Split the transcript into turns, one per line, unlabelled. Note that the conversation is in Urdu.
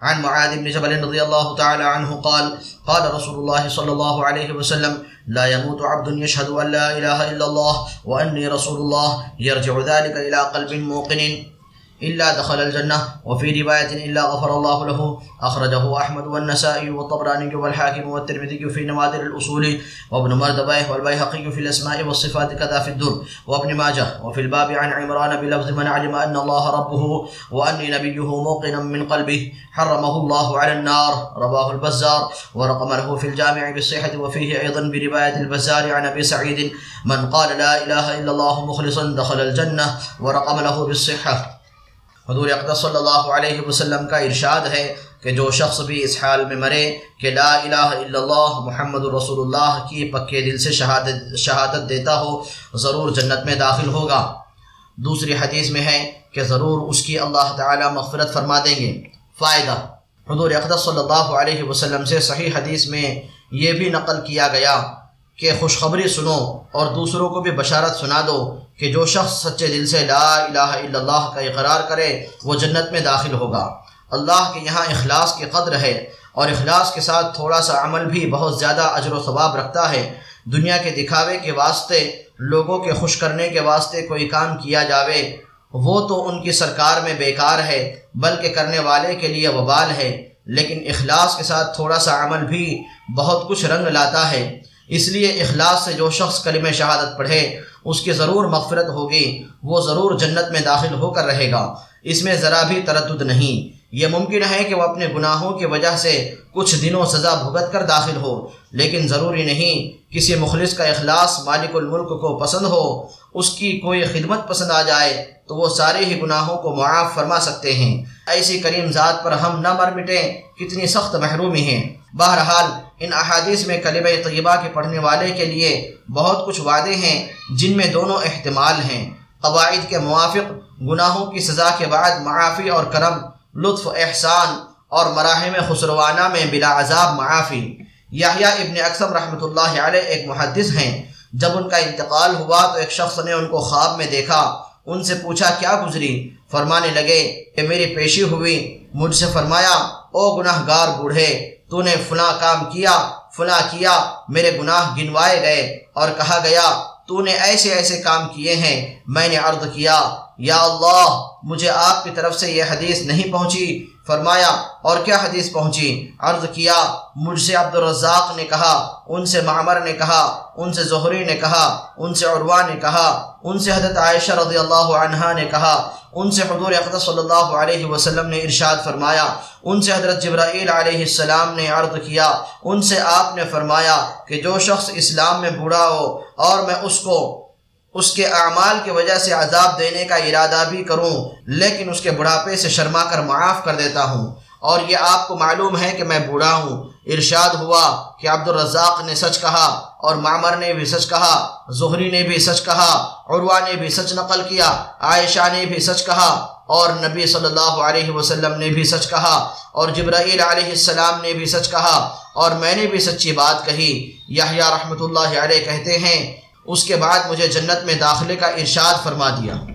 عن معاذ بن جبل رضي الله تعالى عنه قال قال رسول الله صلى الله عليه وسلم لا يموت عبد يشهد أن لا إله إلا الله وأني رسول الله يرجع ذلك إلى قلب موقن. إلا دخل الجنة وفي رواية إلا غفر الله له أخرجه أحمد والنسائي والطبراني والحاكم والترمذي في نوادر الأصول وابن مردبه والبيهقي في الأسماء والصفات كذا في الدر وابن ماجه وفي الباب عن عمران بلفظ من علم أن الله ربه وأني نبيه موقنا من قلبه حرمه الله على النار رواه البزار ورقم له في الجامع بالصحة وفيه أيضا برواية البزار عن أبي سعيد من قال لا إله إلا الله مخلصا دخل الجنة ورقم له بالصحة. حضور اقدس صلی اللہ علیہ وسلم کا ارشاد ہے کہ جو شخص بھی اس حال میں مرے کہ لا الہ الا اللہ محمد رسول اللہ کی پکے دل سے شہادت شہادت دیتا ہو، ضرور جنت میں داخل ہوگا۔ دوسری حدیث میں ہے کہ ضرور اس کی اللہ تعالی مغفرت فرما دیں گے۔ فائدہ۔ حضور اقدس صلی اللہ علیہ وسلم سے صحیح حدیث میں یہ بھی نقل کیا گیا۔ کہ خوشخبری سنو اور دوسروں کو بھی بشارت سنا دو کہ جو شخص سچے دل سے لا الہ الا اللہ کا اقرار کرے، وہ جنت میں داخل ہوگا۔ اللہ کے یہاں اخلاص کی قدر ہے اور اخلاص کے ساتھ تھوڑا سا عمل بھی بہت زیادہ اجر و ثواب رکھتا ہے۔ دنیا کے دکھاوے کے واسطے، لوگوں کے خوش کرنے کے واسطے کوئی کام کیا جاوے، وہ تو ان کی سرکار میں بیکار ہے، بلکہ کرنے والے کے لیے وبال ہے۔ لیکن اخلاص کے ساتھ تھوڑا سا عمل بھی بہت کچھ رنگ لاتا ہے۔ اس لیے اخلاص سے جو شخص کلم شہادت پڑھے، اس کی ضرور مغفرت ہوگی، وہ ضرور جنت میں داخل ہو کر رہے گا۔ اس میں ذرا بھی تردد نہیں۔ یہ ممکن ہے کہ وہ اپنے گناہوں کی وجہ سے کچھ دنوں سزا بھگت کر داخل ہو، لیکن ضروری نہیں کسی مخلص کا اخلاص مالک الملک کو پسند ہو، اس کی کوئی خدمت پسند آ جائے تو وہ سارے ہی گناہوں کو معاف فرما سکتے ہیں۔ ایسی کریم ذات پر ہم نہ مر مٹیں، کتنی سخت محرومی ہیں۔ بہرحال ان احادیث میں کلمہ طیبہ کے پڑھنے والے کے لیے بہت کچھ وعدے ہیں، جن میں دونوں احتمال ہیں۔ قواعد کے موافق، گناہوں کی سزا کے بعد معافی اور کرم، لطف احسان اور مراحم خسروانہ میں بلا عذاب معافی۔ یحییٰ ابن اکثم رحمۃ اللہ علیہ ایک محدث ہیں۔ جب ان کا انتقال ہوا تو ایک شخص نے ان کو خواب میں دیکھا۔ ان سے پوچھا، کیا گزری؟ فرمانے لگے کہ میری پیشی ہوئی۔ مجھ سے فرمایا، او گناہ گار بوڑھے تو نے فلاں کام کیا، فلاں کیا، میرے گناہ گنوائے گئے اور کہا گیا تو نے ایسے ایسے کام کیے ہیں، میں نے عرض کیا یا اللہ، مجھے آپ کی طرف سے یہ حدیث نہیں پہنچی۔ فرمایا، اور کیا حدیث پہنچی؟ عرض کیا، مجھ سے عبد الرزاق نے کہا، ان سے معمر نے کہا، ان سے زہری نے کہا، ان سے عروہ نے کہا، ان سے حضرت عائشہ رضی اللہ عنہا نے کہا، ان سے حضور اقدس صلی اللہ علیہ وسلم نے ارشاد فرمایا، ان سے حضرت جبرائیل علیہ السلام نے عرض کیا، ان سے آپ نے فرمایا کہ جو شخص اسلام میں بوڑھا ہو اور میں اس کو اس کے اعمال کی وجہ سے عذاب دینے کا ارادہ بھی کروں، لیکن اس کے بڑھاپے سے شرما کر معاف کر دیتا ہوں۔ اور یہ آپ کو معلوم ہے کہ میں بوڑھا ہوں۔ ارشاد ہوا کہ عبد الرزاق نے سچ کہا اور معمر نے بھی سچ کہا، زہری نے بھی سچ کہا، عروہ نے بھی سچ نقل کیا، عائشہ نے بھی سچ کہا اور نبی صلی اللہ علیہ وسلم نے بھی سچ کہا اور جبرائیل علیہ السلام نے بھی سچ کہا اور میں نے بھی سچی بات کہی۔ یحییٰ رحمۃ اللہ علیہ کہتے ہیں اس کے بعد مجھے جنت میں داخلے کا ارشاد فرما دیا۔